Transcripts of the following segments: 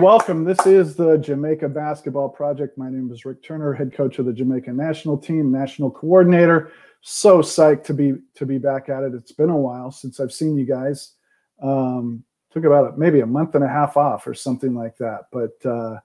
Welcome. This is the Jamaica Basketball Project. My name is Rick Turner, head coach of the Jamaica national team, national coordinator. So psyched to be to be back at it. It's been a while since I've seen you guys. Um, took about maybe a month and a half off or something like that. But uh,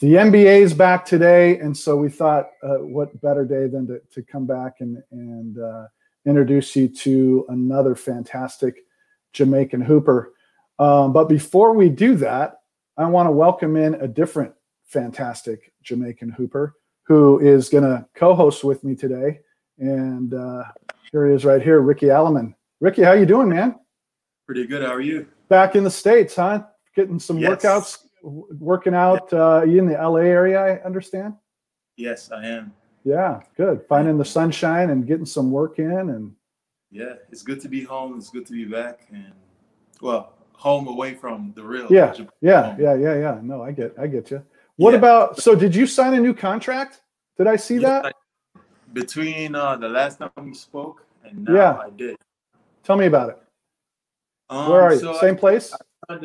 the NBA is back today, and so we thought, uh, what better day than to, to come back and and uh, introduce you to another fantastic Jamaican hooper. Um, but before we do that, I want to welcome in a different fantastic Jamaican hooper who is going to co-host with me today. And uh, here he is right here, Ricky Alleman. Ricky, how you doing, man? Pretty good. How are you? Back in the States, huh? Getting some yes. workouts, working out. Uh, you in the LA area, I understand? Yes, I am. Yeah, good. Finding the sunshine and getting some work in and yeah, it's good to be home. It's good to be back. And well, home away from the real. Yeah, yeah, yeah, yeah, yeah. No, I get, I get you. What yeah. about? So, did you sign a new contract? Did I see yeah, that? between uh, the last time we spoke and now, yeah. I did. Tell me about it. Um, Where are you? So Same I, place. I signed,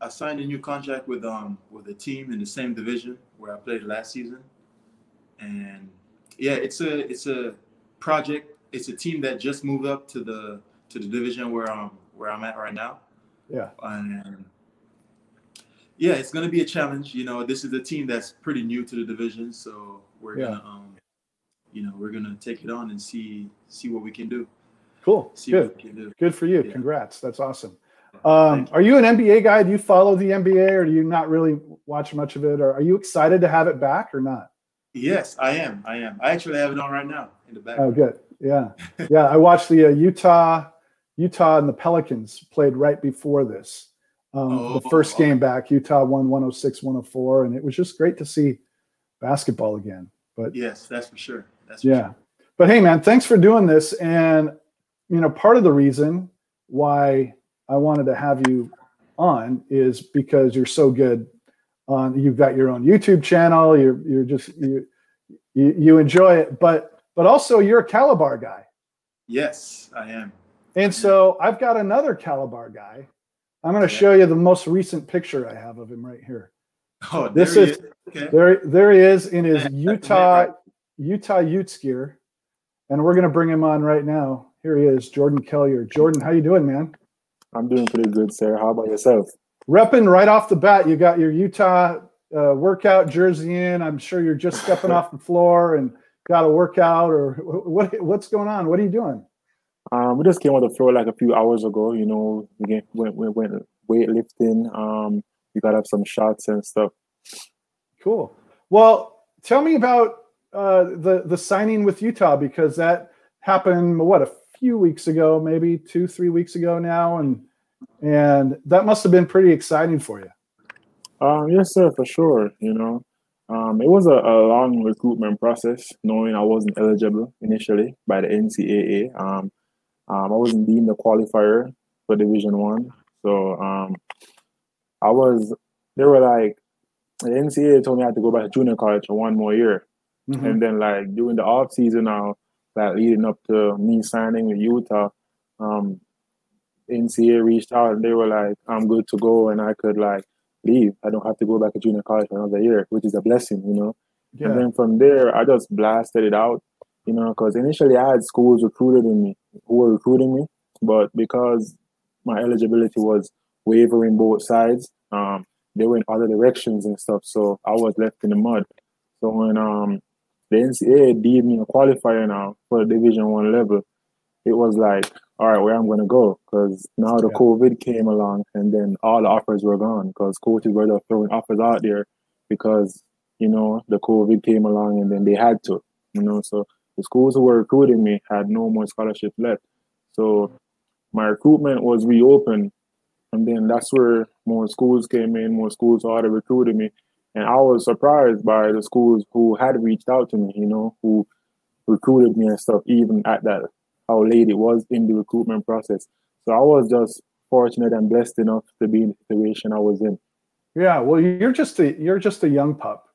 a, I signed a new contract with um with a team in the same division where I played last season, and yeah, it's a it's a project. It's a team that just moved up to the to the division where um where I'm at right now. Yeah. And yeah, it's going to be a challenge. You know, this is a team that's pretty new to the division, so we're yeah. gonna, um, you know, we're gonna take it on and see see what we can do. Cool. See Good. Good for you. Yeah. Congrats. That's awesome. Um, are you an NBA guy? Do you follow the NBA, or do you not really watch much of it? Or are you excited to have it back, or not? Yes, I am. I am. I actually have it on right now in the back. Oh, good. Yeah, yeah. I watched the uh, Utah Utah and the Pelicans played right before this. Um, oh, the first game back, Utah won 106 104, and it was just great to see basketball again. But yes, that's for sure. That's for yeah. Sure. But hey, man, thanks for doing this. And you know, part of the reason why I wanted to have you on is because you're so good on. You've got your own YouTube channel. You're you're just you you, you enjoy it, but but also you're a Calabar guy. Yes, I am. And so I've got another Calabar guy. I'm going to show you the most recent picture I have of him right here. Oh, this is, is. Okay. there. There he is in his Utah Utah Utes gear, and we're going to bring him on right now. Here he is, Jordan Kellier. Jordan, how you doing, man? I'm doing pretty good, sir. How about yourself? Repping right off the bat, you got your Utah uh, workout jersey in. I'm sure you're just stepping off the floor and got a workout, or what? What's going on? What are you doing? Um, we just came on the floor like a few hours ago. You know, we went, we went weightlifting. Um, we got up some shots and stuff. Cool. Well, tell me about uh, the the signing with Utah because that happened what a few weeks ago, maybe two, three weeks ago now, and and that must have been pretty exciting for you. Um, yes, sir, for sure. You know, um, it was a, a, long recruitment process, knowing I wasn't eligible initially by the NCAA. Um, um, I wasn't deemed a qualifier for Division One, so um, I was. They were like, the NCAA told me I had to go back to junior college for one more year, mm-hmm. and then like during the off season now, like leading up to me signing with Utah, um, NCAA reached out and they were like, "I'm good to go," and I could like leave. I don't have to go back to junior college for another year, which is a blessing, you know. Yeah. And then from there, I just blasted it out you know, because initially I had schools recruited in me who were recruiting me, but because my eligibility was wavering both sides, um, they went other directions and stuff. So I was left in the mud. So when um the NCAA deemed me a qualifier now for the Division One level, it was like, all right, where I'm going to go? Because now the yeah. COVID came along, and then all the offers were gone because coaches were just throwing offers out there because you know the COVID came along, and then they had to, you know. So the schools who were recruiting me had no more scholarship left. So my recruitment was reopened. And then that's where more schools came in, more schools started recruiting me. And I was surprised by the schools who had reached out to me, you know, who recruited me and stuff, even at that, how late it was in the recruitment process. So I was just fortunate and blessed enough to be in the situation I was in. Yeah, well, you're just a you're just a young pup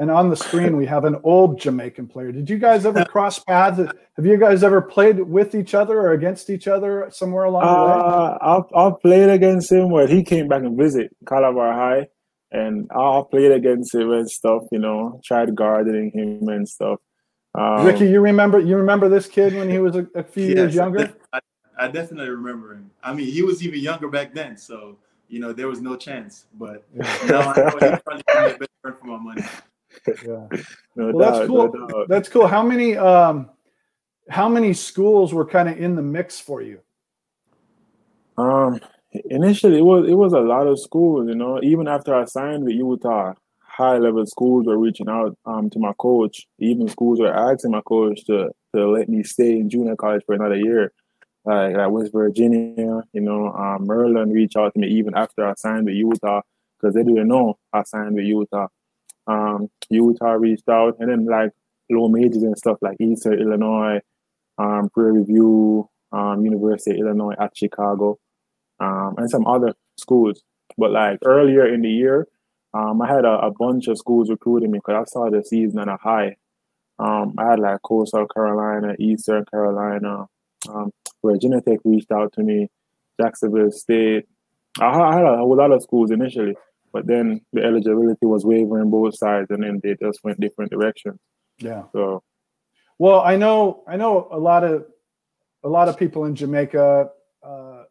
and on the screen we have an old Jamaican player. Did you guys ever cross paths? Have you guys ever played with each other or against each other somewhere along the way? Uh, I've, I've played against him when he came back and visit Calabar High. and I played against him and stuff. You know, tried guarding him and stuff. Um, Ricky, you remember you remember this kid when he was a, a few yes, years younger? I, I, definitely remember him. I mean, he was even younger back then, so you know there was no chance. But now I know he's probably gonna get better for my money. Yeah, no well, doubt, that's cool. No that's cool. How many um, how many schools were kind of in the mix for you? Um, initially it was it was a lot of schools. You know, even after I signed with Utah, high level schools were reaching out um, to my coach. Even schools were asking my coach to to let me stay in junior college for another year. Like, like West Virginia, you know, um, Maryland reached out to me even after I signed with Utah because they didn't know I signed with Utah. Um, Utah reached out, and then like low majors and stuff like Eastern Illinois, um, Prairie View, um, University of Illinois at Chicago, um, and some other schools. But like earlier in the year, um, I had a, a, bunch of schools recruiting me because I saw the season at a high. Um, I had like Coastal Carolina, Eastern Carolina, um, Virginia Tech reached out to me, Jacksonville State. I, had a, whole lot of schools initially, but then the eligibility was wavering both sides, and then they just went different directions. Yeah. So, well, I know, I know a lot of a lot of people in Jamaica uh,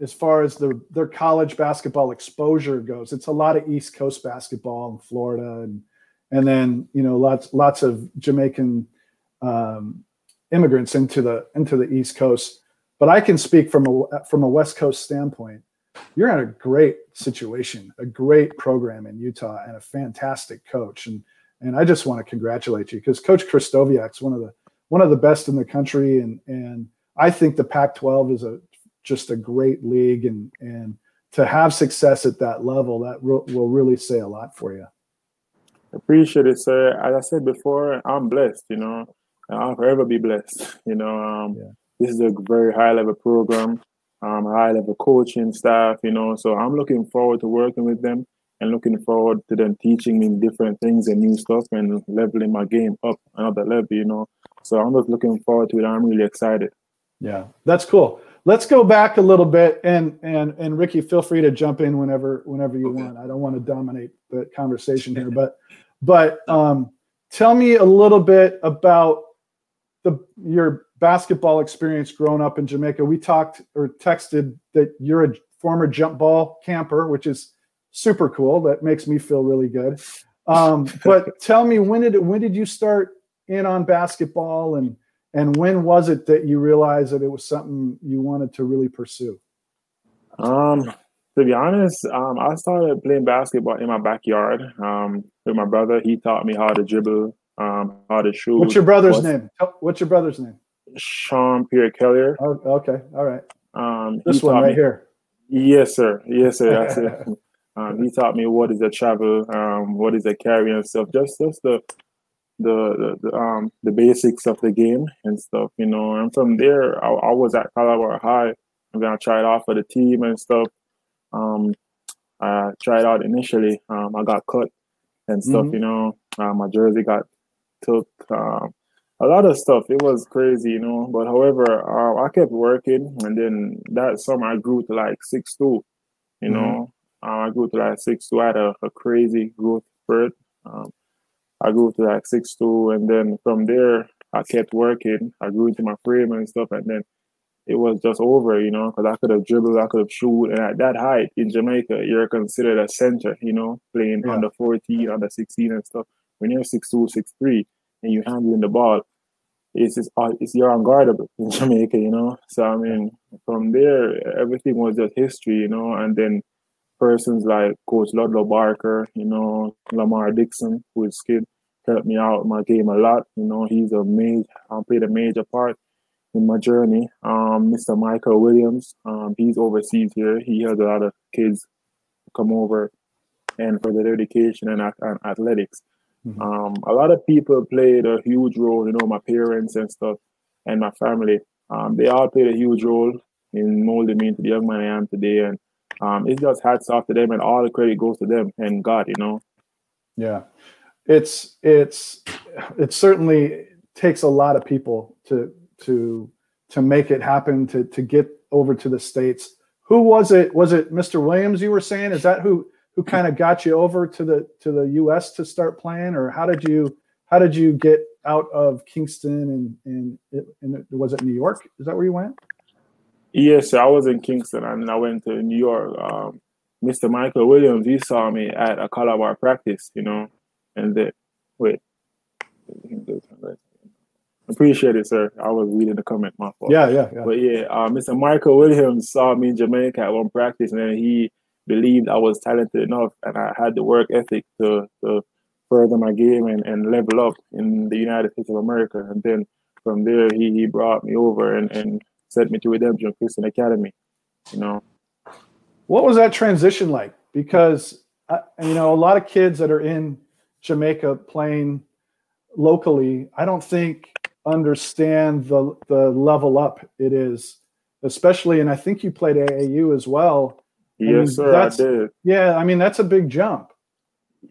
as far as their their college basketball exposure goes. It's a lot of East Coast basketball in Florida, and and then you know lots lots of Jamaican um, immigrants into the into the East Coast. But I can speak from a from a West Coast standpoint. You're in a great situation, a great program in Utah, and a fantastic coach. And and I just want to congratulate you because Coach Krystkowiak's one of the one of the best in the country, and and I think the Pac-12 is a just a great league. And and to have success at that level that re- will really say a lot for you. Appreciate it sir. As i said before i'm blessed you know i'll forever be blessed you know um, yeah. this is a very high level program um, high level coaching staff you know. So i'm looking forward to working with them and looking forward to them teaching me different things and new stuff and leveling my game up another level you know. So i'm just looking forward to it. I'm really excited. Yeah that's cool. Let's go back a little bit and and and Ricky, feel free to jump in whenever whenever you okay. want. I don't want to dominate the conversation here, but but um, tell me a little bit about the your basketball experience growing up in Jamaica. We talked or texted that you're a former jump ball camper, which is super cool. That makes me feel really good. Um, but tell me when did when did you start in on basketball and and when was it that you realized that it was something you wanted to really pursue? Um, to be honest, um, I started playing basketball in my backyard um, with my brother. He taught me how to dribble, um, how to shoot. What's your brother's What's, name? What's your brother's name? Sean Pierre Kellier. Oh, okay, all right. Um, this one right me, here. Yes, sir. Yes, sir. That's it. Um, he taught me what is a travel, um, what is a carry and stuff. Just, just the the, the, the um the basics of the game and stuff, you know. And from there, I, I was at Calabar High, and then I tried out for the team and stuff. Um, I tried out initially. Um, I got cut and stuff, mm-hmm. you know. Uh, my jersey got took. Um, a lot of stuff. It was crazy, you know. But however, uh, I kept working, and then that summer I grew to like six two. You mm-hmm. know, uh, I grew to like six two. I had a, a crazy growth spurt. Um, I grew to like six two, and then from there I kept working. I grew into my frame and stuff, and then it was just over, you know, because I could have dribbled, I could have shoot, and at that height in Jamaica, you're considered a center, you know, playing yeah. under 14, under 16 and stuff. When you're six two, six three, and you're handling the ball, it's just, uh, it's you're unguardable in Jamaica, you know. So I mean, from there, everything was just history, you know, and then persons like Coach Ludlow Barker, you know, Lamar Dixon, who is kid, helped me out my game a lot. You know, he's a major, um, played a major part in my journey. Um, Mr. Michael Williams, um, he's overseas here. He has a lot of kids come over and for their education and, and athletics. Mm-hmm. Um, a lot of people played a huge role, you know, my parents and stuff and my family. Um, they all played a huge role in molding me into the young man I am today. And um, it's just hats off to them, and all the credit goes to them and God, you know. Yeah, it's it's it certainly takes a lot of people to to to make it happen to to get over to the states. Who was it? Was it Mr. Williams? You were saying is that who who kind of got you over to the to the U.S. to start playing, or how did you how did you get out of Kingston and and, and was it New York? Is that where you went? Yes, I was in Kingston and I went to New York. Um, Mr. Michael Williams, he saw me at a Calabar practice, you know, and then wait. Appreciate it, sir. I was reading the comment, my fault. Yeah, yeah, yeah. But yeah, uh, Mr. Michael Williams saw me in Jamaica at one practice, and then he believed I was talented enough, and I had the work ethic to to further my game and, and level up in the United States of America. And then from there, he, he brought me over and, and sent me to Redemption Christian Academy. You know, what was that transition like? Because you know, a lot of kids that are in Jamaica playing locally, I don't think understand the the level up it is, especially. And I think you played AAU as well. Yes, sir, I did. Yeah, I mean that's a big jump.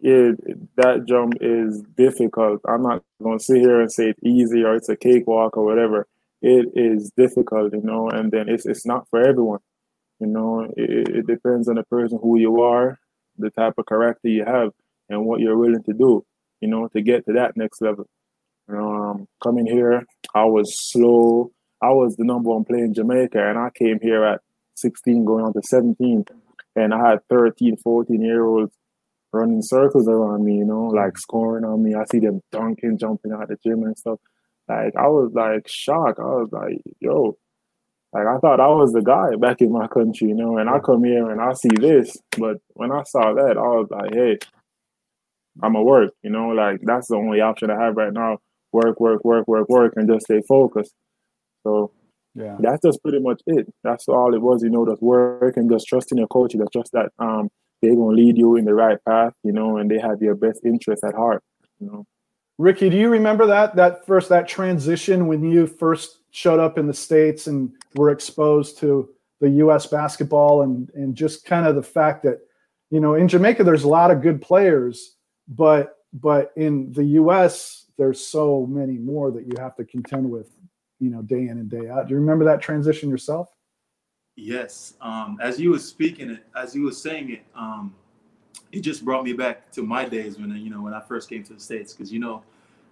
It that jump is difficult. I'm not going to sit here and say it's easy or it's a cakewalk or whatever. It is difficult, you know, and then it's it's not for everyone. You know, it, it depends on the person who you are, the type of character you have, and what you're willing to do. You know, to get to that next level. Um, coming here, I was slow. I was the number one player in Jamaica, and I came here at 16, going on to 17, and I had 13, 14 year olds running circles around me, you know, like scoring on me. I see them dunking, jumping out the gym and stuff. Like I was like shocked. I was like, yo, like I thought I was the guy back in my country, you know, and I come here and I see this. But when I saw that, I was like, hey, I'm a work, you know, like that's the only option I have right now work, work, work, work, work, and just stay focused. So yeah, that's just pretty much it. That's all it was, you know, just work and just trusting your coach. Just that um they're gonna lead you in the right path, you know, and they have your best interest at heart, you know. Ricky, do you remember that that first that transition when you first showed up in the states and were exposed to the U.S. basketball and and just kind of the fact that you know in Jamaica there's a lot of good players, but but in the U.S there's so many more that you have to contend with, you know, day in and day out. Do you remember that transition yourself? Yes. Um, as you were speaking it, as you were saying it, um, it just brought me back to my days when you know when I first came to the states because you know,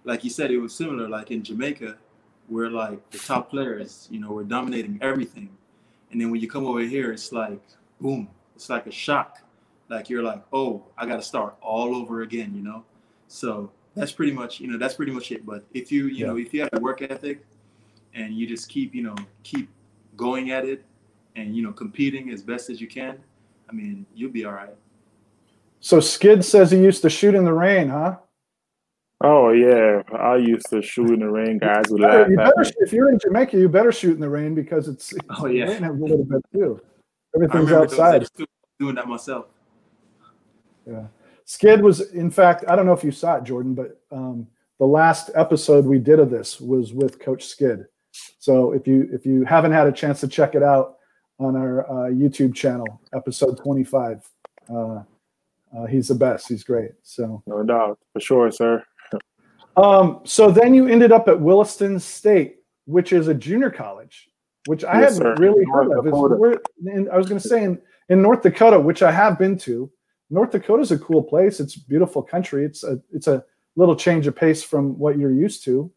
like you said, it was similar. Like in Jamaica, where like the top players, you know, were dominating everything, and then when you come over here, it's like boom, it's like a shock. Like you're like, oh, I got to start all over again, you know. So that's pretty much you know that's pretty much it. But if you you yeah. know if you have a work ethic and you just keep you know keep going at it and you know competing as best as you can, I mean you'll be all right. So Skid says he used to shoot in the rain, huh? Oh yeah, I used to shoot in the rain. Guys would laugh. You better, if you're in Jamaica, you better shoot in the rain because it's, it's oh yeah, a little bit too. Everything's outside. Doing that myself. Yeah. Skid was, in fact, I don't know if you saw it, Jordan, but um, the last episode we did of this was with Coach Skid. So if you if you haven't had a chance to check it out on our uh, YouTube channel, episode 25, uh, uh, he's the best. He's great. So no doubt, for sure, sir. um, so then you ended up at Williston State, which is a junior college, which I yes, hadn't sir. really heard of. In, I was going to say in, in North Dakota, which I have been to. North Dakota is a cool place. It's beautiful country. It's a it's a little change of pace from what you're used to.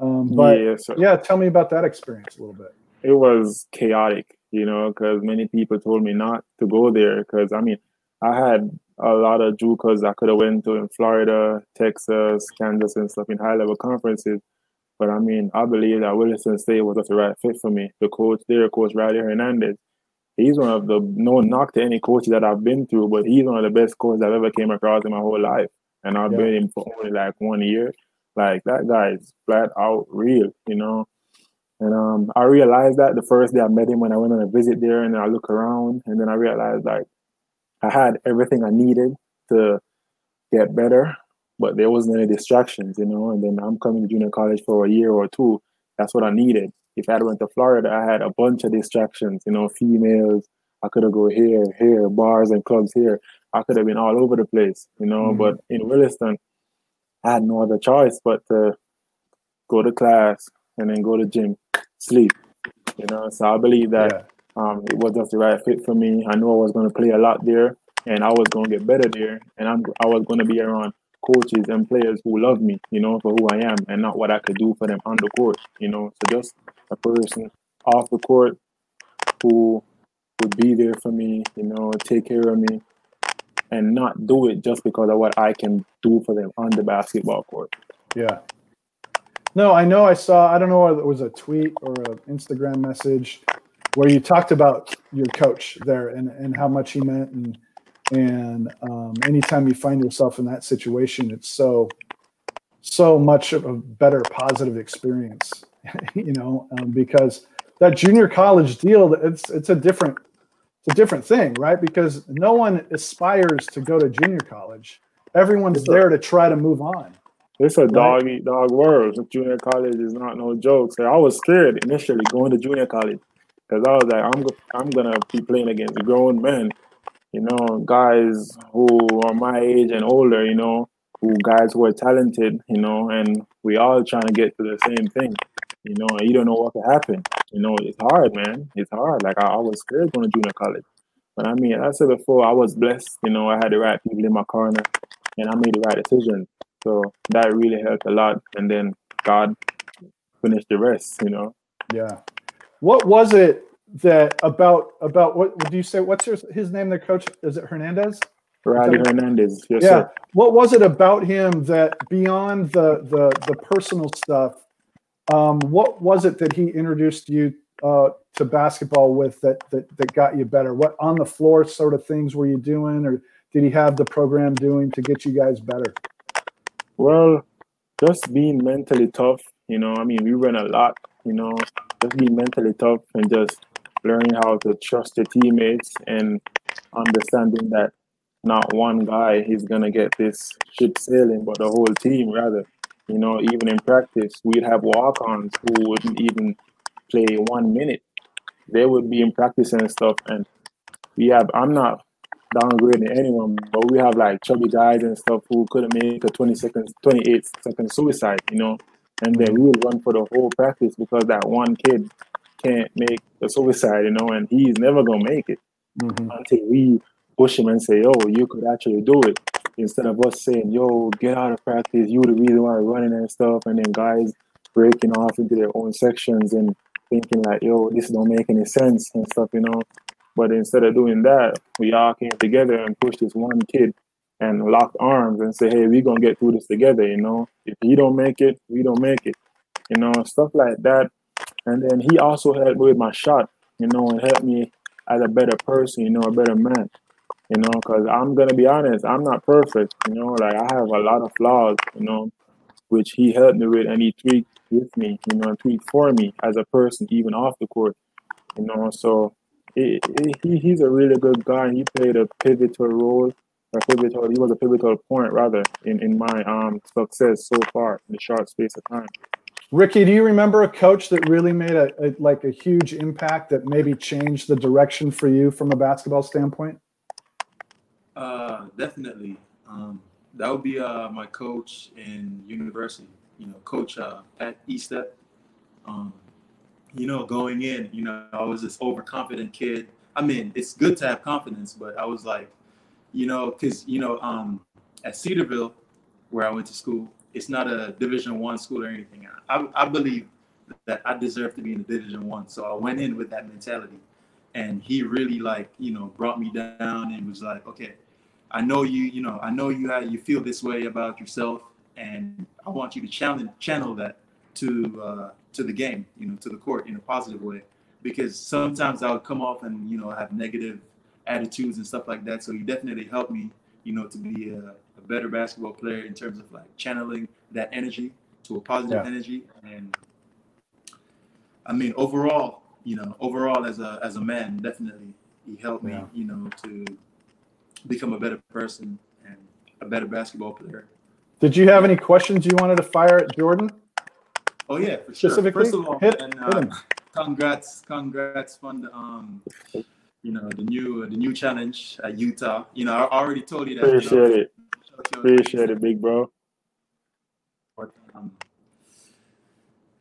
Um, but yeah, so yeah, tell me about that experience a little bit. It was chaotic, you know, because many people told me not to go there. Because I mean, I had a lot of JUCOs I could have went to in Florida, Texas, Kansas, and stuff in high level conferences. But I mean, I believe that Williston State was just the right fit for me. The coach there, Coach Riley Hernandez, he's one of the no knock to any coach that I've been through, but he's one of the best coaches I've ever came across in my whole life. And I've yeah. been him for only like one year. Like that guy is flat out real, you know. And um, I realized that the first day I met him when I went on a visit there, and I look around, and then I realized like I had everything I needed to get better, but there wasn't any distractions, you know. And then I'm coming to junior college for a year or two. That's what I needed if I went to Florida, I had a bunch of distractions, you know, females. I could have go here, here, bars and clubs here. I could have been all over the place, you know. Mm-hmm. But in Williston, I had no other choice but to go to class and then go to gym, sleep. You know, so I believe that yeah. um, it was just the right fit for me. I knew I was going to play a lot there, and I was going to get better there, and I'm I was going to be around coaches and players who love me, you know, for who I am, and not what I could do for them on the court, you know. So just a person off the court who would be there for me, you know, take care of me, and not do it just because of what I can do for them on the basketball court. Yeah. No, I know I saw, I don't know whether it was a tweet or an Instagram message where you talked about your coach there and, and how much he meant. And, and um, anytime you find yourself in that situation, it's so, so much of a better positive experience, you know, um, because that junior college deal, it's, it's a different, it's a different thing, right? Because no one aspires to go to junior college. Everyone's there to try to move on. It's a dog eat dog world. Junior college is not no joke. So I was scared initially going to junior college because I was like, I'm I'm gonna be playing against grown men, you know, guys who are my age and older, you know, who guys who are talented, you know, and we all trying to get to the same thing, you know, and you don't know what could happen. You know, it's hard, man. It's hard. Like I, I was scared going to junior college. But I mean, I said before, I was blessed, you know, I had the right people in my corner and I made the right decision. So that really helped a lot. And then God finished the rest, you know. Yeah. What was it that about about what do you say? What's his his name? The coach is it Hernandez? Riley Hernandez. Yes, yeah. Sir. What was it about him that beyond the the the personal stuff? Um, what was it that he introduced you uh, to basketball with that, that that got you better? What on the floor sort of things were you doing, or did he have the program doing to get you guys better? Well, just being mentally tough. You know, I mean, we run a lot. You know, just being mentally tough and just learning how to trust your teammates and understanding that not one guy is gonna get this ship sailing, but the whole team rather. You know, even in practice, we'd have walk-ons who wouldn't even play one minute. They would be in practice and stuff, and we have. I'm not downgrading anyone, but we have like chubby guys and stuff who couldn't make a 20 seconds, 28 second suicide. You know, and then we would run for the whole practice because that one kid can't make a suicide. You know, and he's never gonna make it Mm-hmm. until we push him and say, "Oh, you could actually do it." Instead of us saying, "Yo, get out of practice. You the reason why we're running and stuff," and then guys breaking off into their own sections and thinking like, "Yo, this don't make any sense" and stuff, you know. But instead of doing that, we all came together and pushed this one kid and locked arms and say, "Hey, we gonna get through this together," you know. If he don't make it, we don't make it, you know, stuff like that. And then he also helped with my shot, you know, and helped me as a better person, you know, a better man, you know, because I'm gonna be honest, I'm not perfect, you know, like I have a lot of flaws, you know, which he helped me with and he tweaked with me, you know, and tweaked for me as a person, even off the court, you know. So he, he he's a really good guy. And He played a pivotal role, a pivotal. He was a pivotal point rather in in my um success so far in the short space of time. Ricky, do you remember a coach that really made a, a like a huge impact that maybe changed the direction for you from a basketball standpoint? Uh, definitely. Um, that would be uh, my coach in university. You know, Coach uh, Pat Estepp. Um, you know, going in, you know, I was this overconfident kid. I mean, it's good to have confidence, but I was like, you know, because you know, um, at Cedarville, where I went to school, it's not a Division One school or anything. I, I believe that I deserve to be in the Division One, so I went in with that mentality. And he really like, you know, brought me down and was like, okay, I know you, you know, I know you you feel this way about yourself, and I want you to channel channel that to uh, to the game, you know, to the court in a positive way. Because sometimes I would come off and you know have negative attitudes and stuff like that. So he definitely helped me, you know, to be a, a better basketball player in terms of like channeling that energy to a positive Yeah. energy. And I mean, overall, you know, overall as a as a man, definitely he helped me, Yeah. you know, to become a better person and a better basketball player. Did you have any questions you wanted to fire at Jordan? Oh yeah, for sure. Specifically? First of all, Hit- and, hit uh, him. congrats, congrats on the um, you know, the new the new challenge at Utah. You know, I already told you that. you know, Appreciate it. Appreciate it, big bro. But, um,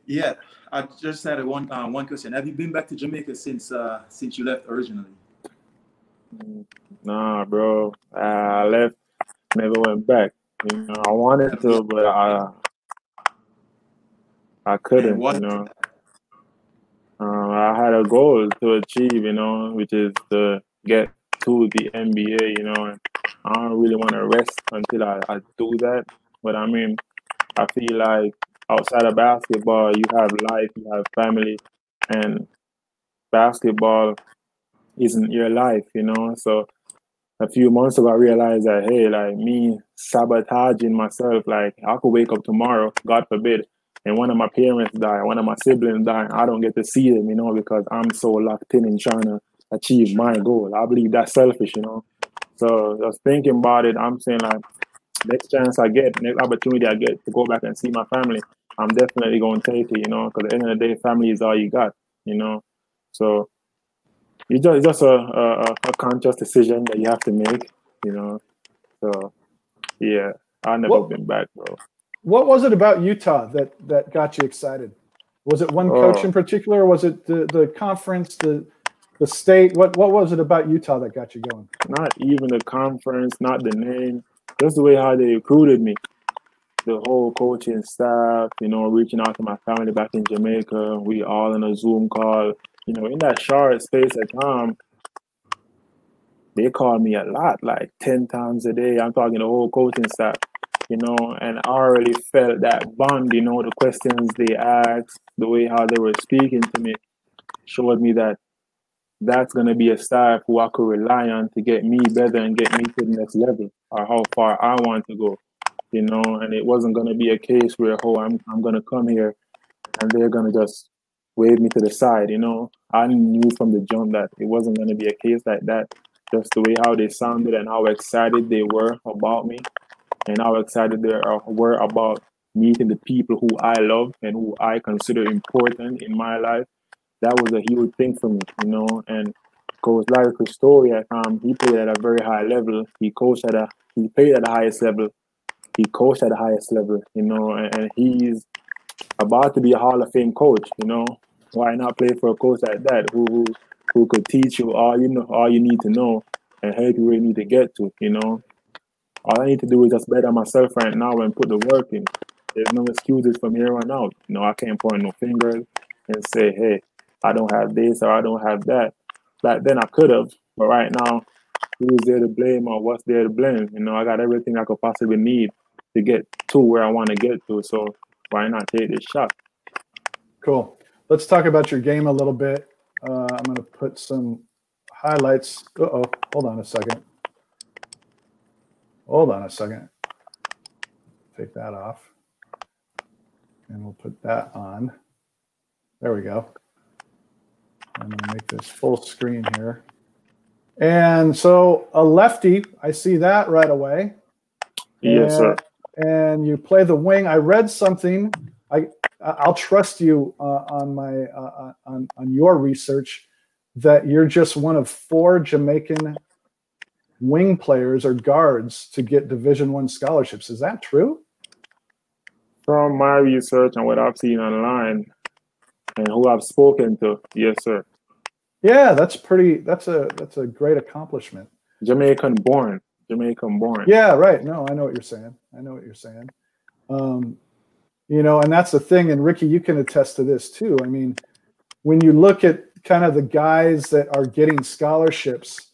yeah, I just had a one uh, one question. Have you been back to Jamaica since uh, since you left originally? Nah, bro. I left, never went back. You know, I wanted to, but I I couldn't. You know, um, I had a goal to achieve. You know, which is to get to the NBA. You know, and I don't really want to rest until I, I do that. But I mean, I feel like outside of basketball, you have life, you have family, and basketball isn't your life, you know. So a few months ago, I realized that hey, like me sabotaging myself, like I could wake up tomorrow, God forbid, and one of my parents die, one of my siblings die, and I don't get to see them, you know, because I'm so locked in in trying to achieve my goal. I believe that's selfish, you know. So just thinking about it, I'm saying like next chance I get, next opportunity I get to go back and see my family, I'm definitely going to take it, you know, because at the end of the day, family is all you got, you know. So it's just, it's just a, a, a conscious decision that you have to make, you know. So yeah, I've never What- been back, bro. What was it about Utah that that got you excited? Was it one coach Oh. in particular? Was it the, the conference, the the state? What what was it about Utah that got you going? Not even the conference, not the name, just the way how they recruited me. The whole coaching staff, you know, reaching out to my family back in Jamaica. We all in a Zoom call. You know, in that short space of time, they called me a lot, like 10 times a day. I'm talking the whole coaching staff, you know, and I already felt that bond, you know, the questions they asked, the way how they were speaking to me showed me that that's going to be a staff who I could rely on to get me better and get me to the next level or how far I want to go, you know, and it wasn't going to be a case where, oh, I'm, I'm going to come here and they're going to just wave me to the side, you know. I knew from the jump that it wasn't going to be a case like that. Just the way how they sounded and how excited they were about me and how excited they were about meeting the people who I love and who I consider important in my life. That was a huge thing for me, you know. And Coach Larry Krystkowiak, um, he played at a very high level. He coached at a he played at the highest level. He coached at the highest level, you know, and, and he's about to be a Hall of Fame coach, you know. Why not play for a coach like that who who, who could teach you all you know all you need to know and help you where you need to get to, you know. All I need to do is just better myself right now and put the work in. There's no excuses from here on out. You know, I can't point no fingers and say, hey, I don't have this or I don't have that. Back then I could have, but right now, who's there to blame or what's there to blame? You know, I got everything I could possibly need to get to where I want to get to. So why not take this shot? Cool. Let's talk about your game a little bit. Uh, I'm going to put some highlights. Uh oh. Hold on a second. Hold on a second. Take that off. And we'll put that on. There we go. I'm going to make this full screen here. And so a lefty, I see that right away. Yes, sir. And you play the wing. I read something. I I'll trust you uh, on my uh, on on your research that you're just one of four Jamaican wing players or guards to get Division One scholarships. Is that true? From my research and what I've seen online and who I've spoken to, yes, sir. Yeah, that's pretty. That's a that's a great accomplishment. Jamaican born. Jamaican born. Yeah, right. No, I know what you're saying. I know what you're saying. Um, you know, and that's the thing. And Ricky, you can attest to this too. I mean, when you look at kind of the guys that are getting scholarships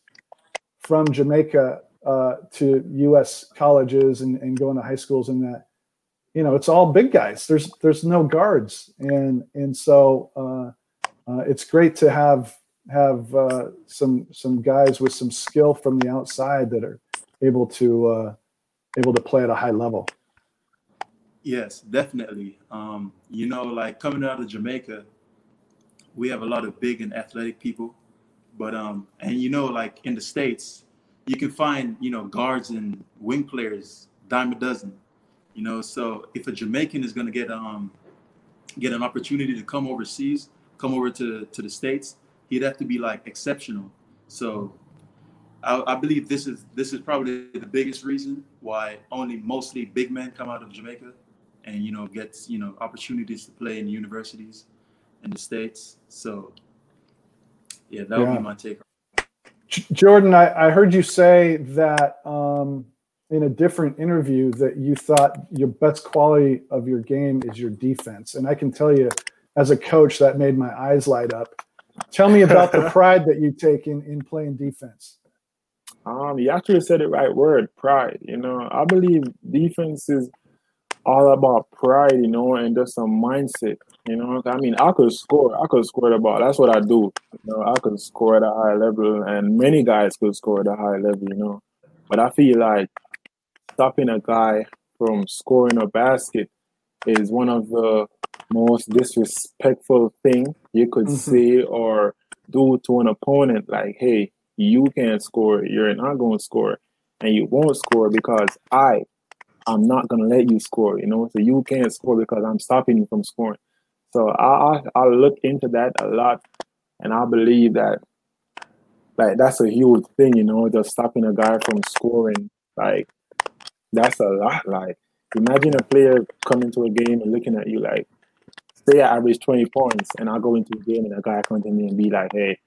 from Jamaica uh, to U.S. colleges and, and going to high schools and that, you know, it's all big guys. There's there's no guards, and and so uh, uh, it's great to have have uh, some some guys with some skill from the outside that are able to uh, able to play at a high level. Yes, definitely. Um, you know, like coming out of Jamaica, we have a lot of big and athletic people, but um, and you know, like in the states, you can find you know guards and wing players dime a dozen. You know, so if a Jamaican is going to get um get an opportunity to come overseas, come over to to the states, he'd have to be like exceptional. So I, I believe this is this is probably the biggest reason why only mostly big men come out of Jamaica and you know gets you know opportunities to play in universities in the states. So yeah, that would Yeah. be my take. Jordan, I, I, heard you say that um, in a different interview that you thought your best quality of your game is your defense, and I can tell you, as a coach, that made my eyes light up. Tell me about the pride that you take in in playing defense. Um, you actually said the right word, pride. You know, I believe defense is all about pride, you know, and just a mindset. You know, I mean, I could score. I could score the ball. That's what I do. You know, I could score at a high level, and many guys could score at a high level. You know, but I feel like stopping a guy from scoring a basket is one of the most disrespectful thing you could mm-hmm. say or do to an opponent. Like, hey, you can't score. You're not going to score, and you won't score because I, I'm not going to let you score. You know, so you can't score because I'm stopping you from scoring. So I, I I look into that a lot, and I believe that like that's a huge thing. You know, just stopping a guy from scoring. Like that's a lot. Like imagine a player coming to a game and looking at you like, say I average 20 points and I go into a game and a guy comes to me and be like, hey,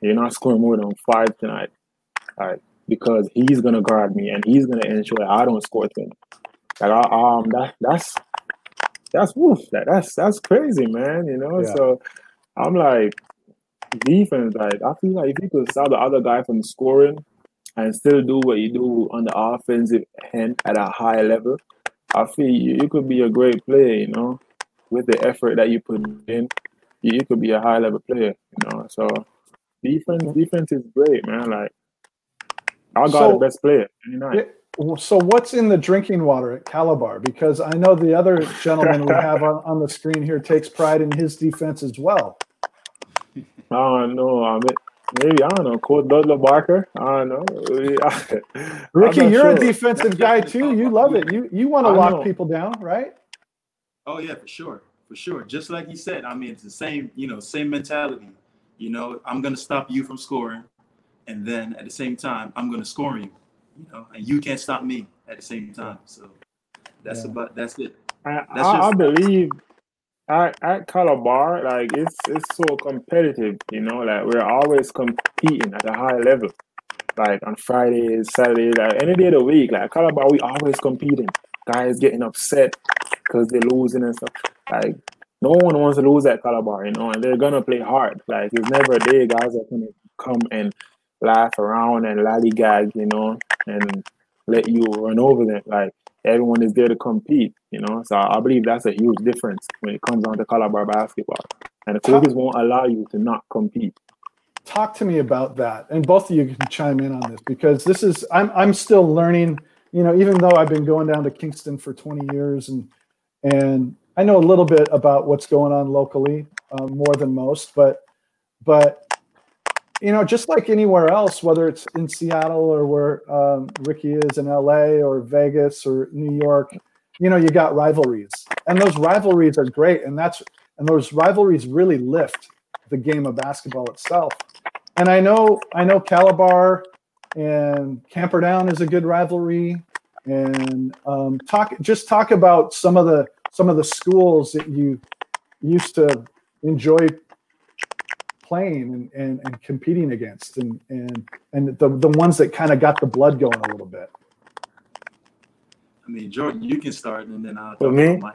you're not scoring more than five tonight. Like, because he's gonna guard me and he's gonna ensure I don't score things. Like I, um that that's that's woof, that, that's that's crazy, man. You know, yeah. so I'm like defense, like I feel like if you could stop the other guy from scoring and still do what you do on the offensive end at a high level, I feel you, you could be a great player, you know, with the effort that you put in, you, you could be a high level player, you know. So defense defense is great, man. Like I got so, the best player any night. so what's in the drinking water at Calabar? Because I know the other gentleman we have on, on the screen here takes pride in his defense as well. Oh no, I mean, maybe I don't know. Coach Dudley Barker. I don't know. Ricky, you're sure. a defensive guy too. You love it. You you want to lock know. people down, right? Oh yeah, for sure, for sure. Just like you said, I mean, it's the same. You know, same mentality. You know, I'm gonna stop you from scoring, and then at the same time, I'm gonna score you. You know, and you can't stop me at the same time. So that's yeah. about that's it. That's I, I, I believe at, at Calabar, like it's it's so competitive, you know, like we're always competing at a high level. Like on Fridays, Saturdays, like any day of the week, like Calabar, we always competing. Guys getting upset because they're losing and stuff. Like no one wants to lose at Calabar, you know, and they're gonna play hard. Like it's never a day guys are gonna come and laugh around and lollygag, you know, and let you run over them. Like everyone is there to compete, you know. So I believe that's a huge difference when it comes down to Calabar basketball. And the coaches won't allow you to not compete. Talk to me about that. And both of you can chime in on this because this is I'm I'm still learning, you know, even though I've been going down to Kingston for 20 years and and I know a little bit about what's going on locally, uh, more than most, but but you know, just like anywhere else, whether it's in Seattle or where um, Ricky is in LA or Vegas or New York, you know, you got rivalries, and those rivalries are great, and that's and those rivalries really lift the game of basketball itself. And I know, I know, Calabar and Camperdown is a good rivalry, and um, talk just talk about some of the some of the schools that you used to enjoy playing and, and, and competing against and and and the, the ones that kind of got the blood going a little bit i mean jordan you can start and then i'll talk me? my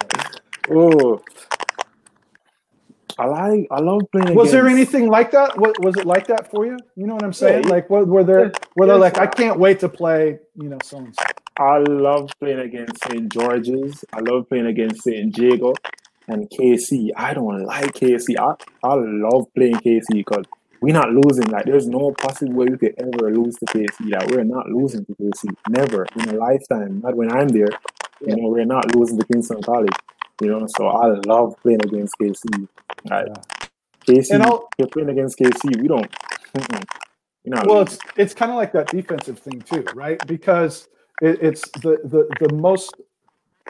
oh I like. I love playing. Was against... there anything like that? What was it like that for you? You know what I'm saying? Yeah, like, what were there? Were they like, I can't wait to play? You know, so and so. I love playing against St. George's. I love playing against St. Jago and KC. I don't like KC. I, I love playing KC because we're not losing. Like, there's no possible way we could ever lose to KC. Like, we're not losing to KC. Never in a lifetime. Not when I'm there. You know, we're not losing to Kingston College. You know, so I love playing against KC. Like, yeah. KC, you're playing against KC. We don't. You know, well, it's it's kind of like that defensive thing too, right? Because it, it's the, the the most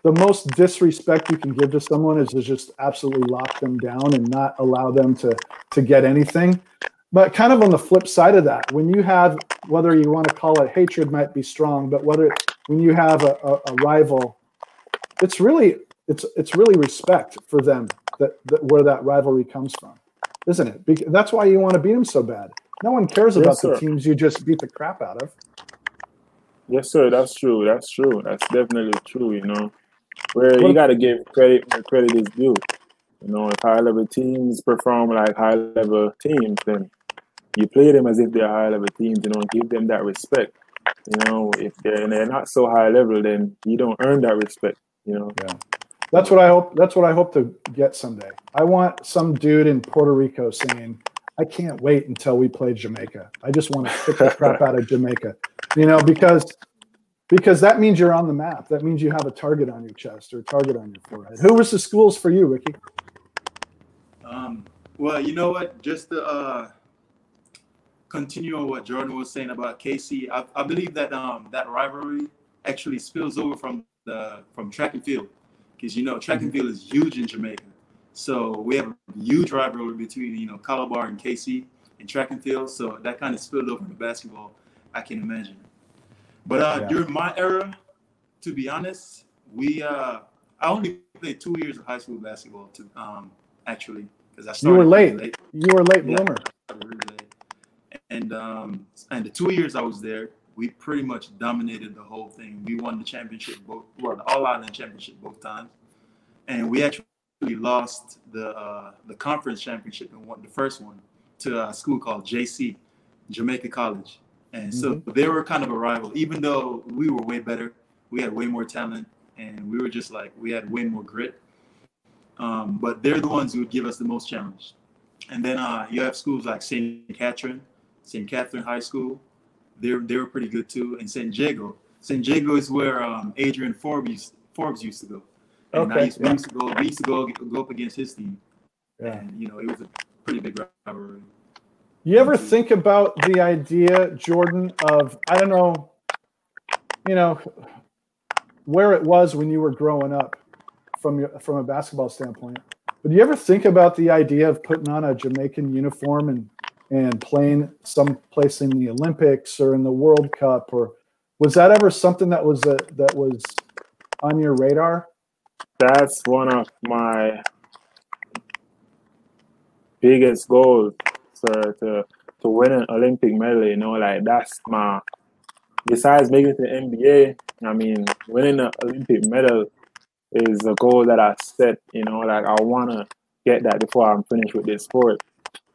the most disrespect you can give to someone is to just absolutely lock them down and not allow them to to get anything. But kind of on the flip side of that, when you have whether you want to call it hatred might be strong, but whether when you have a, a, a rival, it's really it's it's really respect for them that, that where that rivalry comes from, isn't it? Because that's why you want to beat them so bad. No one cares about sir. the teams you just beat the crap out of. Yes, sir. That's true. That's true. That's definitely true. You know, where you got to give credit where credit is due. You know, if high level teams perform like high level teams, then you play them as if they're high level teams. You know, give them that respect. You know, if they're they're not so high level, then you don't earn that respect. You know. Yeah. That's what I hope. That's what I hope to get someday. I want some dude in Puerto Rico saying, "I can't wait until we play Jamaica. I just want to kick the crap out of Jamaica." You know, because because that means you're on the map. That means you have a target on your chest or a target on your forehead. Who was the schools for you, Ricky? Um, well, you know what? Just to uh, continue on what Jordan was saying about KC, I, I believe that um, that rivalry actually spills over from the from track and field, because you know track and field is huge in Jamaica. So we have a huge rivalry between you know Calabar and KC in track and field. So that kind of spilled over to basketball. I can imagine. But uh, Yeah. during my era, to be honest, we uh, I only played two years of high school basketball. To um, actually, because I You started were really late. You were late Yeah. bloomer. really late. And um, and the two years I was there, we pretty much dominated the whole thing. We won the championship both, well, the All Island championship both times, and we actually lost the uh, the conference championship and won the first one to a school called JC, Jamaica College. And so they were kind of a rival, even though we were way better. We had way more talent, and we were just like we had way more grit. Um, but they're the ones who would give us the most challenge. And then uh, you have schools like St. Catherine, St. Catherine High School. They're they were pretty good too. And St. Jago. St. Jago is where um, Adrian Forbes Forbes used to go. And I Okay, used, we yeah. used to go. We used to go go up against his team. Yeah. And you know it was a pretty big rivalry. You ever think about the idea, Jordan, of I don't know, you know, where it was when you were growing up from your, from a basketball standpoint. But you ever think about the idea of putting on a Jamaican uniform and and playing someplace in the Olympics or in the World Cup, or was that ever something that was a, that was on your radar? that's one of my biggest goals to to to win an Olympic medal. You know, like that's my besides making it to the NBA. I mean, winning an Olympic medal is a goal that I set. You know, like I wanna get that before I'm finished with this sport.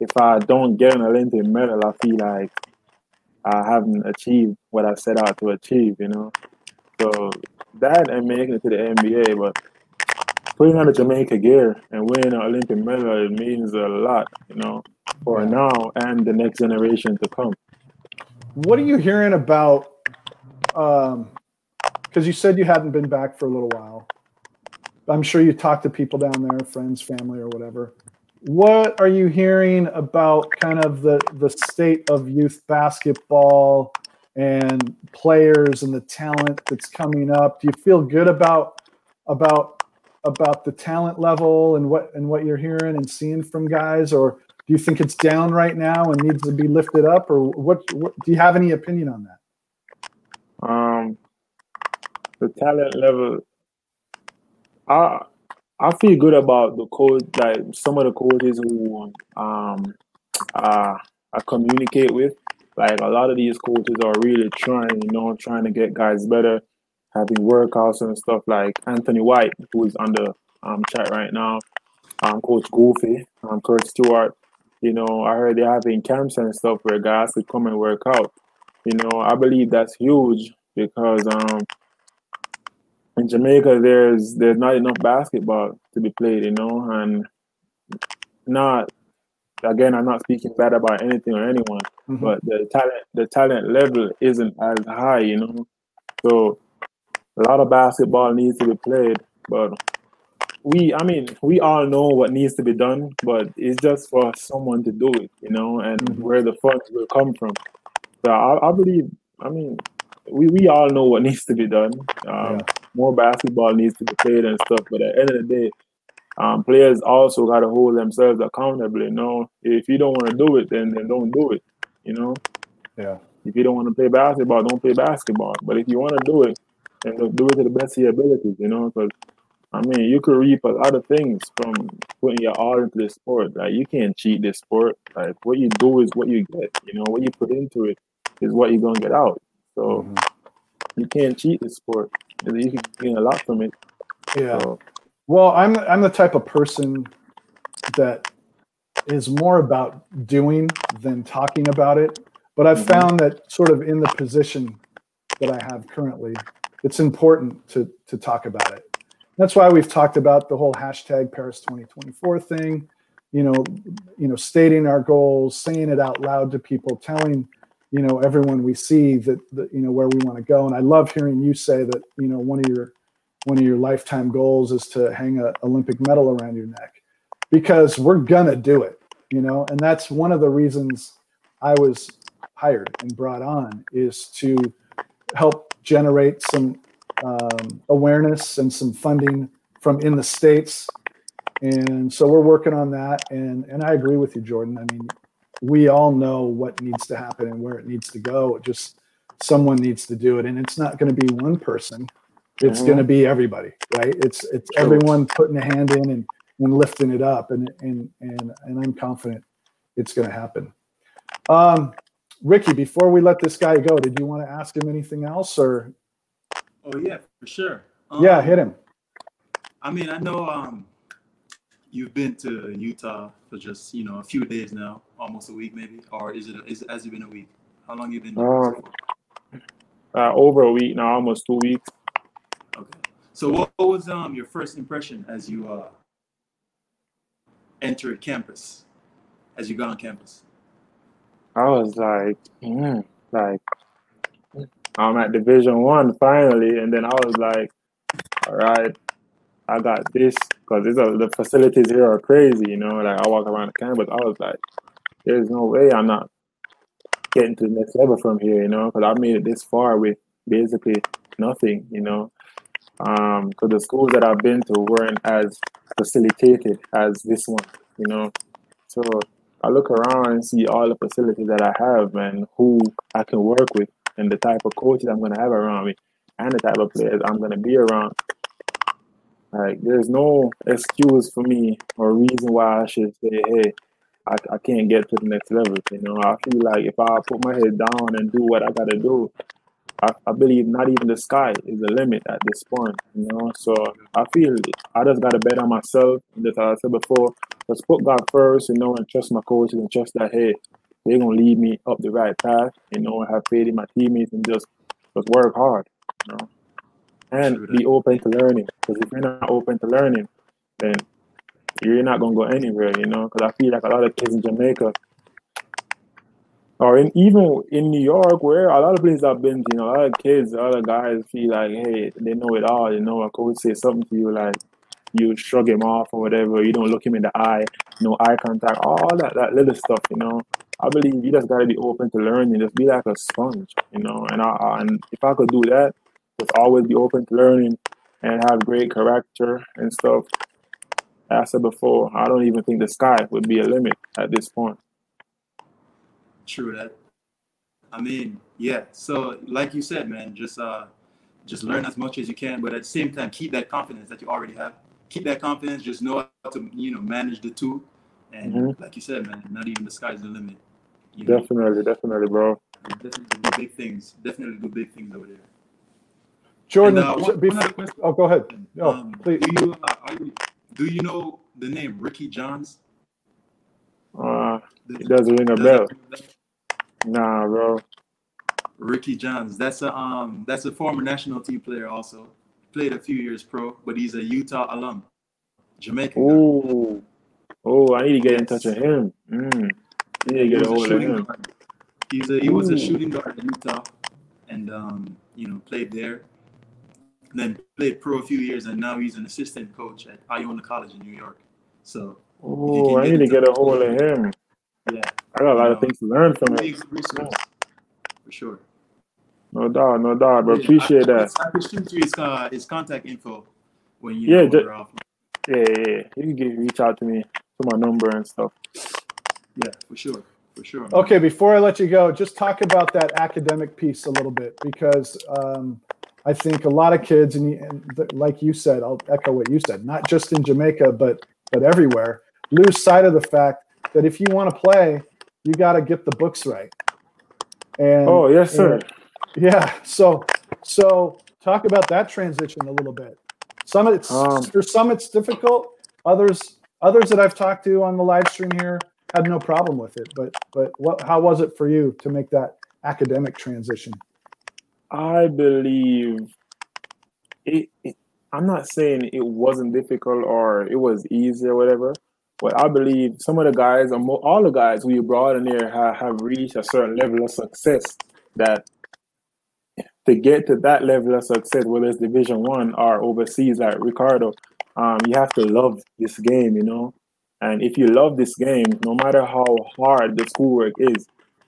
If I don't get an Olympic medal, I feel like I haven't achieved what I set out to achieve. You know, so that and making it to the NBA, but putting on the Jamaica gear and winning an Olympic medal it means a lot, you know, for Yeah. now and the next generation to come. What are you hearing about? Um, because you said you hadn't been back for a little while. I'm sure you talked to people down there, friends, family, or whatever. What are you hearing about kind of the the state of youth basketball and players and the talent that's coming up? Do you feel good about about about the talent level and what and what you're hearing and seeing from guys, or do you think it's down right now and needs to be lifted up, or what? what do you have any opinion on that? Um, the talent level, I I feel good about the coach, like some of the coaches who um uh, I communicate with. Like a lot of these coaches are really trying, you know, trying to get guys better, having workouts and stuff. Like Anthony White, who is on the um, chat right now, um, Coach Goofy, um, Kurt Stewart. You know, I heard they're having camps and stuff where guys could come and work out. You know, I believe that's huge because um, in Jamaica there's there's not enough basketball to be played. You know, and not again, I'm not speaking bad about anything or anyone, Mhm. but the talent the talent level isn't as high. You know, so a lot of basketball needs to be played, but we I mean we all know what needs to be done, but it's just for someone to do it, you know, and Mhm. where the funds will come from. So I, I believe I mean we, we all know what needs to be done. Um, Yeah. More basketball needs to be played and stuff, but at the end of the day, um, players also got to hold themselves accountable. You know, if you don't want to do it, then then don't do it. You know, Yeah. if you don't want to play basketball, don't play basketball. But if you want to do it, then do it to the best of your abilities. You know, because I mean, you could reap a lot of things from putting your all into this sport. Like you can't cheat this sport. Like what you do is what you get. You know, what you put into it is what you're gonna get out. So mm-hmm. you can't cheat this sport. You can gain a lot from it. Yeah. So. Well, I'm I'm the type of person that is more about doing than talking about it. But I've mm-hmm. found that sort of in the position that I have currently, it's important to to talk about it. That's why we've talked about the whole hashtag Paris 2024 thing. You know, you know, stating our goals, saying it out loud to people, telling you know everyone we see that, that you know where we want to go. And I love hearing you say that you know one of your one of your lifetime goals is to hang an Olympic medal around your neck because we're gonna do it. You know, and that's one of the reasons I was hired and brought on is to help generate some um, awareness and some funding from in the states. And so we're working on that. And and I agree with you, Jordan. I mean, we all know what needs to happen and where it needs to go. It just someone needs to do it, and it's not going to be one person. It's mm-hmm. going to be everybody, right? It's it's everyone putting a hand in and, and lifting it up, and and and and I'm confident it's going to happen. Um, Ricky, before we let this guy go, did you want to ask him anything else, or Oh yeah, for sure. Um, yeah, hit him. I mean, I know um, you've been to Utah for just you know a few days now, almost a week maybe, or is it is has it been a week? How long you been there? Uh, uh, over a week now, almost two weeks. Okay. So what, what was um your first impression as you uh entered campus, as you got on campus? I was like, mm, like I'm at Division One finally, and then I was like, all right, I got this because the facilities here are crazy. You know, like I walk around the campus, I was like, there's no way I'm not getting to the next level from here. You know, because I made it this far with basically nothing. You know, um, because the schools that I've been to weren't as facilitated as this one. You know, so I look around and see all the facilities that I have and who I can work with and the type of coaches I'm going to have around me and the type of players I'm going to be around. Like, there's no excuse for me or reason why I should say, hey, I, I can't get to the next level. You know, I feel like if I put my head down and do what I got to do, I, I believe not even the sky is the limit at this point. You know, so I feel I just got to bet on myself. Just like I said before, let's put God first, you know, and trust my coaches and trust that, hey, they're gonna lead me up the right path, you know, and have faith in my teammates and just just work hard, you know, and be open to learning. Because if you're not open to learning, then you're not gonna go anywhere, you know. Because I feel like a lot of kids in Jamaica, or in even in New York, where a lot of places I've been you know, a lot of kids, a lot of guys feel like, hey, they know it all. You know, a coach say something to you like, you shrug him off or whatever. You don't look him in the eye, no eye contact, all that that little stuff, you know. I believe you just got to be open to learning. Just be like a sponge, you know. And I, and if I could do that, just always be open to learning and have great character and stuff. As I said before, I don't even think the sky would be a limit at this point. True that. I mean, yeah. So, like you said, man, just uh, just learn as much as you can, but at the same time, keep that confidence that you already have. Keep that confidence. Just know how to, you know, manage the two. And mm-hmm. like you said, man, not even the sky's the limit. You know? Definitely, definitely, bro. Definitely do big things. Definitely do big things over there. Jordan, and, uh, one, one oh, go ahead. No, um, please. Do you, uh, you, do you know the name Ricky Johns? Uh, it doesn't ring a bell. Nah, bro. Ricky Johns. That's a um. That's a former national team player. Also played a few years pro, but he's a Utah alum, Jamaican. Oh, oh! I need to get yes. in touch with him. Mm. Yeah, get a hold of him. Guard. He's a, he was a shooting guard in Utah, and um, you know played there. Then played pro a few years, and now he's an assistant coach at Iona College in New York. So, oh, I need to get a hold of him. Yeah, I got a lot of things to learn from him. For sure. No doubt, no doubt, but yeah, appreciate I, that. I can shoot you his, uh, his contact info when you yeah, just, yeah, yeah, yeah. You can get, reach out to me to my number and stuff. Yeah, for sure. For sure. Okay, before I let you go, just talk about that academic piece a little bit because um, I think a lot of kids, and, and like you said, I'll echo what you said, not just in Jamaica, but but everywhere, lose sight of the fact that if you want to play, you got to get the books right. And oh yes, sir. And, yeah. So so talk about that transition a little bit. Some it's um, for some it's difficult. Others others that I've talked to on the live stream here had no problem with it. But but what how was it for you to make that academic transition? I believe it, it I'm not saying it wasn't difficult or it was easy or whatever, but I believe some of the guys, or all the guys we brought in there, have, have reached a certain level of success that to get to that level of success, whether it's Division One or overseas, like Ricardo, um, you have to love this game, you know. And if you love this game, no matter how hard the schoolwork is,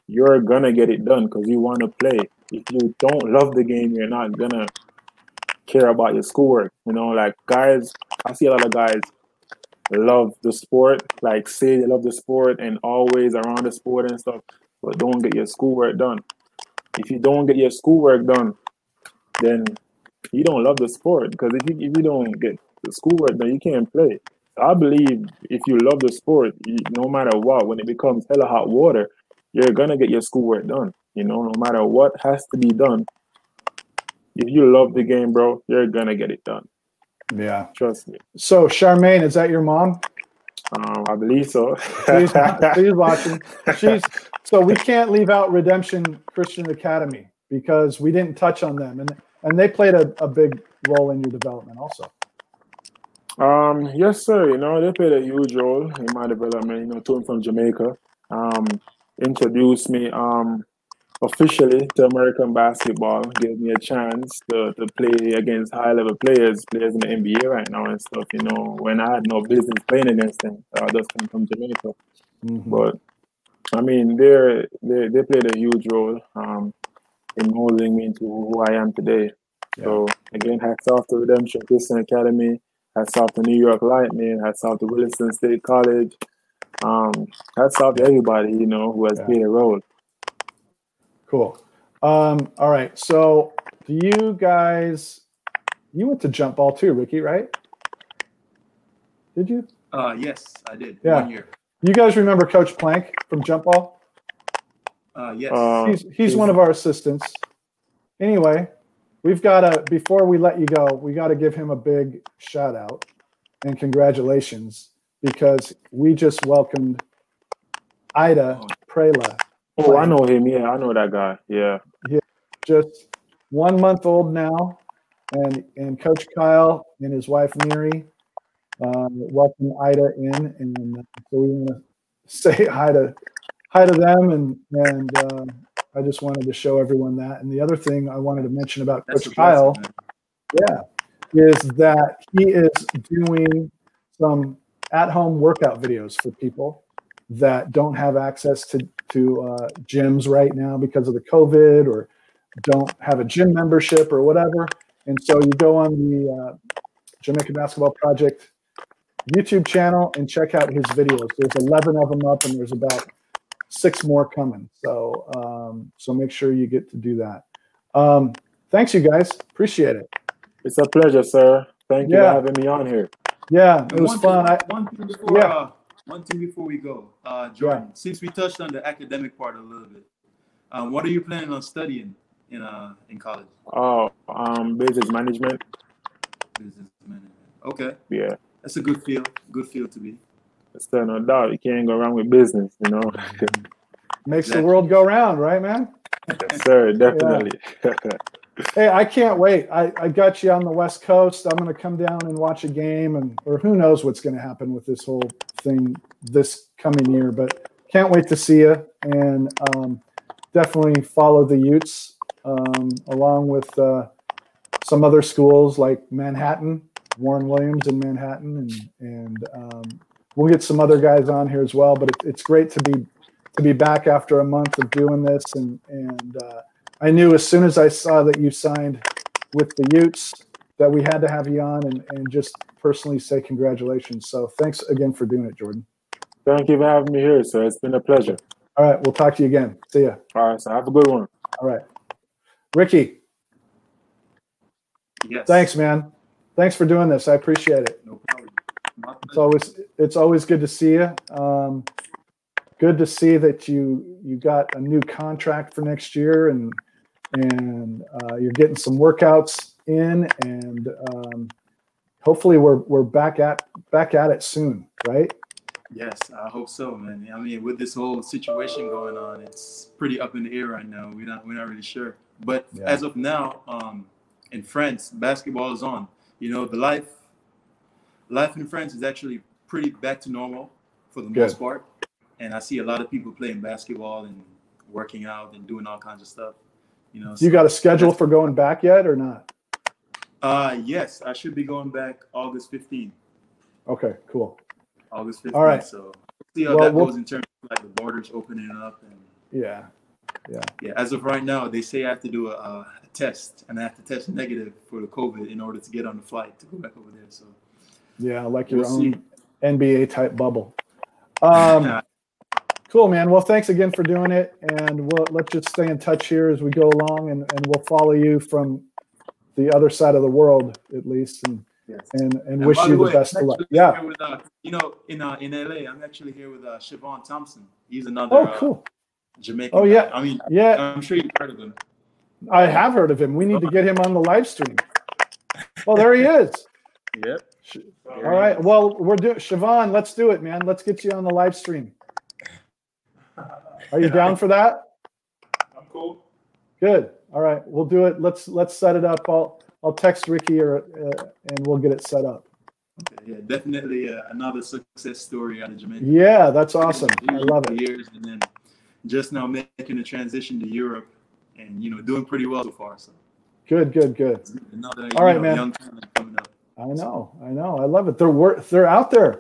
you're gonna get it done because you want to play. If you don't love the game, you're not gonna care about your schoolwork. You know, like guys, I see a lot of guys love the sport, like say they love the sport and always around the sport and stuff, but don't get your schoolwork done. If you don't get your schoolwork done, then you don't love the sport because if you if you don't get the schoolwork done, you can't play. I believe if you love the sport, you, no matter what, when it becomes hella hot water, you're gonna get your schoolwork done. You know, no matter what has to be done, if you love the game, bro, you're gonna get it done. Yeah, trust me. So, Charmaine, is that your mom? Um, I believe so. she's, she's watching. She's so we can't leave out Redemption Christian Academy because we didn't touch on them, and and they played a, a big role in your development also. Um, yes, sir. You know, they played a huge role in my development. You know, to from Jamaica, um, introduced me um officially to American basketball, gave me a chance to, to play against high level players, players in the NBA right now and stuff, you know, when I had no business playing against them. I just came from Jamaica. Mm-hmm. But I mean, they they they played a huge role um, in molding me into who I am today. Yeah. So again, hats off to Redemption Christian Academy, hats off to New York Lightning, hats off to Williston State College, um, hats off to everybody you know who has yeah. played a role. Cool. Um, all right. So, do you guys? You went to jump ball too, Ricky, right? Did you? Uh, yes, I did. Yeah. One year. You guys remember Coach Plank from jump ball? Uh, yes. Uh, he's he's one of our assistants. Anyway, we've got to before we let you go, we got to give him a big shout out and congratulations because we just welcomed Ida oh. Prela Oh, I know him. Yeah, I know that guy. Yeah. Yeah. Just one month old now. And and Coach Kyle and his wife Miri uh, welcome Ida in, and uh, so we want to say hi to hi to them, and and uh, I just wanted to show everyone that. And the other thing I wanted to mention about That's Coach Kyle, yeah, is that he is doing some at-home workout videos for people that don't have access to to uh, gyms right now because of the COVID or don't have a gym membership or whatever. And so you go on the uh, Jamaica Basketball Project YouTube channel and check out his videos. There's 11 of them up, and there's about six more coming. So um, so make sure you get to do that. Um, thanks, you guys. Appreciate it. It's a pleasure, sir. Thank you for having me on here. Yeah, it was one fun. Thing, I, one thing before, yeah. Uh, one thing before we go, uh, Jordan. Yeah. Since we touched on the academic part a little bit, um, what are you planning on studying in uh in college? Oh, um, business management. Business management. Okay. Yeah. That's a good field. Good field to be. Still no doubt. You can't go wrong with business. You know. Makes exactly. the world go round, right, man? Yes, sir. Definitely. Yeah. hey, I can't wait. I, I got you on the West Coast. I'm going to come down and watch a game, and or who knows what's going to happen with this whole thing this coming year. But can't wait to see you, and um, definitely follow the Utes um, along with uh, some other schools like Manhattan, Warren Williams in Manhattan, and and um, we'll get some other guys on here as well. But it, it's great to be to be back after a month of doing this and and. Uh, I knew as soon as I saw that you signed with the Utes that we had to have you on and, and just personally say congratulations. So thanks again for doing it, Jordan. Thank you for having me here, sir. It's been a pleasure. All right. We'll talk to you again. See ya. All right. So have a good one. All right. Ricky. Yes. Thanks, man. Thanks for doing this. I appreciate it. No problem. It's always it's always good to see you. Um, good to see that you you got a new contract for next year and and uh, you're getting some workouts in and um, hopefully we're we're back at back at it soon, right? Yes, I hope so, man. I mean, with this whole situation going on, it's pretty up in the air right now. We're not we're not really sure. But Yeah. as of now, um, in France, basketball is on. You know, the life life in France is actually pretty back to normal for the Good. most part. And I see a lot of people playing basketball and working out and doing all kinds of stuff. You know, You got a schedule for going back yet or not? Uh yes, I should be going back August 15th. Okay, cool. August 15th. All right. So see how Well, that we'll- goes in terms of like the borders opening up and yeah. Yeah. yeah, as of right now, they say I have to do a, a test and I have to test negative for the COVID in order to get on the flight to go back over there. So Yeah, like your We'll own see. NBA type bubble. Um, cool, man. Well, thanks again for doing it, and we'll let's just stay in touch here as we go along, and, and we'll follow you from the other side of the world at least, and yes. and, and And wish you the way, best of luck. Yeah. With, uh, you know, in uh, in LA, I'm actually here with uh, Siobhan Thompson. He's another Oh, uh, cool. Jamaican. Oh, guy. yeah. I mean, Yeah, I'm sure you've heard of him. I have heard of him. We need to get him on the live stream. Well, there he is. Yep. All right. Well, we're doing Siobhan. Let's do it, man. Let's get you on the live stream. Are you down for that? I'm cool. Good. All right, we'll do it. Let's let's set it up. I'll I'll text Ricky or uh, and we'll get it set up. Okay, yeah, definitely uh, another success story out of Jamaica. Yeah, that's awesome. I love it. Years and then just now making the transition to Europe, and you know doing pretty well so far. So Good, good, good. another All right, know, man. young talent coming up. I know, I know. I love it. They're wor- they're out there.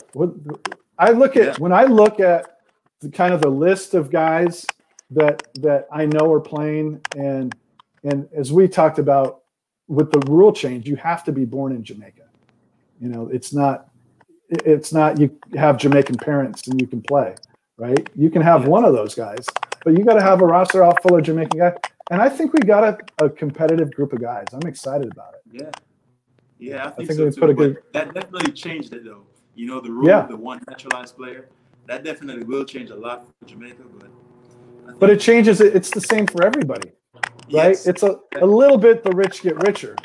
I look at Yeah. when I look at the kind of the list of guys that that I know are playing, and and as we talked about with the rule change, you have to be born in Jamaica. You know, it's not it's not you have Jamaican parents and you can play, right? You can have one of those guys, but you got to have a roster all full of Jamaican guys. And I think we got a, a competitive group of guys. I'm excited about it. Yeah, yeah, I think, think so we too. put a good- That definitely changed it though. You know the rule Yeah. of the one naturalized player. That definitely will change a lot for Jamaica, but. Think, But it changes. It's the same for everybody. right? yes, It's a, a little bit the rich get richer,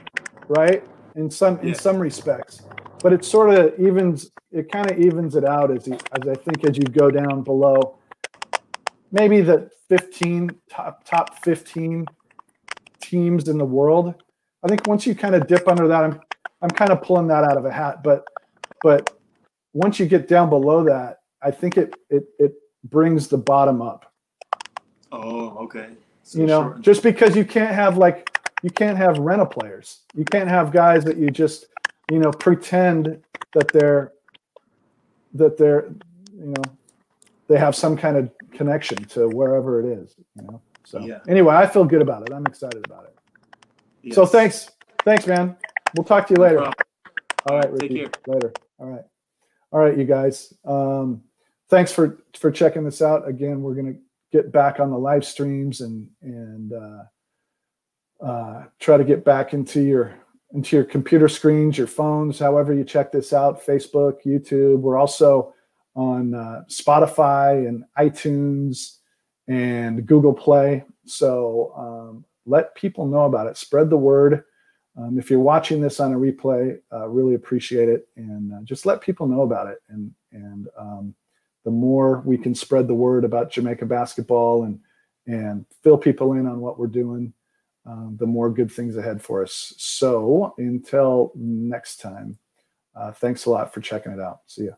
right? In some in Yeah. some respects, but it sort of evens. It kind of evens it out as you, as I think as you go down below. Maybe the fifteen top top fifteen teams in the world. I think once you kind of dip under that, I'm I'm kind of pulling that out of a hat, but but once you get down below that, I think it it it brings the bottom up. Oh, okay. So you know just because you can't have like you can't have rental players. You can't have guys that you just you know pretend that they're that they're you know they have some kind of connection to wherever it is you know? So Yeah. anyway i feel good about it. I'm excited about it. So thanks. Thanks man. We'll talk to you No later. problem. all right Take Ricky. care. later. All right. All right you guys. Um thanks for for checking this out again we're gonna get back on the live streams and and uh, uh, try to get back into your into your computer screens, your phones, however you check this out. Facebook, YouTube. We're also on uh, Spotify and iTunes and Google Play. So um, let people know about it. Spread the word. Um, if you're watching this on a replay, uh, really appreciate it, and uh, just let people know about it. And and um, the more we can spread the word about Jamaica basketball and and fill people in on what we're doing, um, the more good things ahead for us. So until next time, uh, thanks a lot for checking it out. See ya.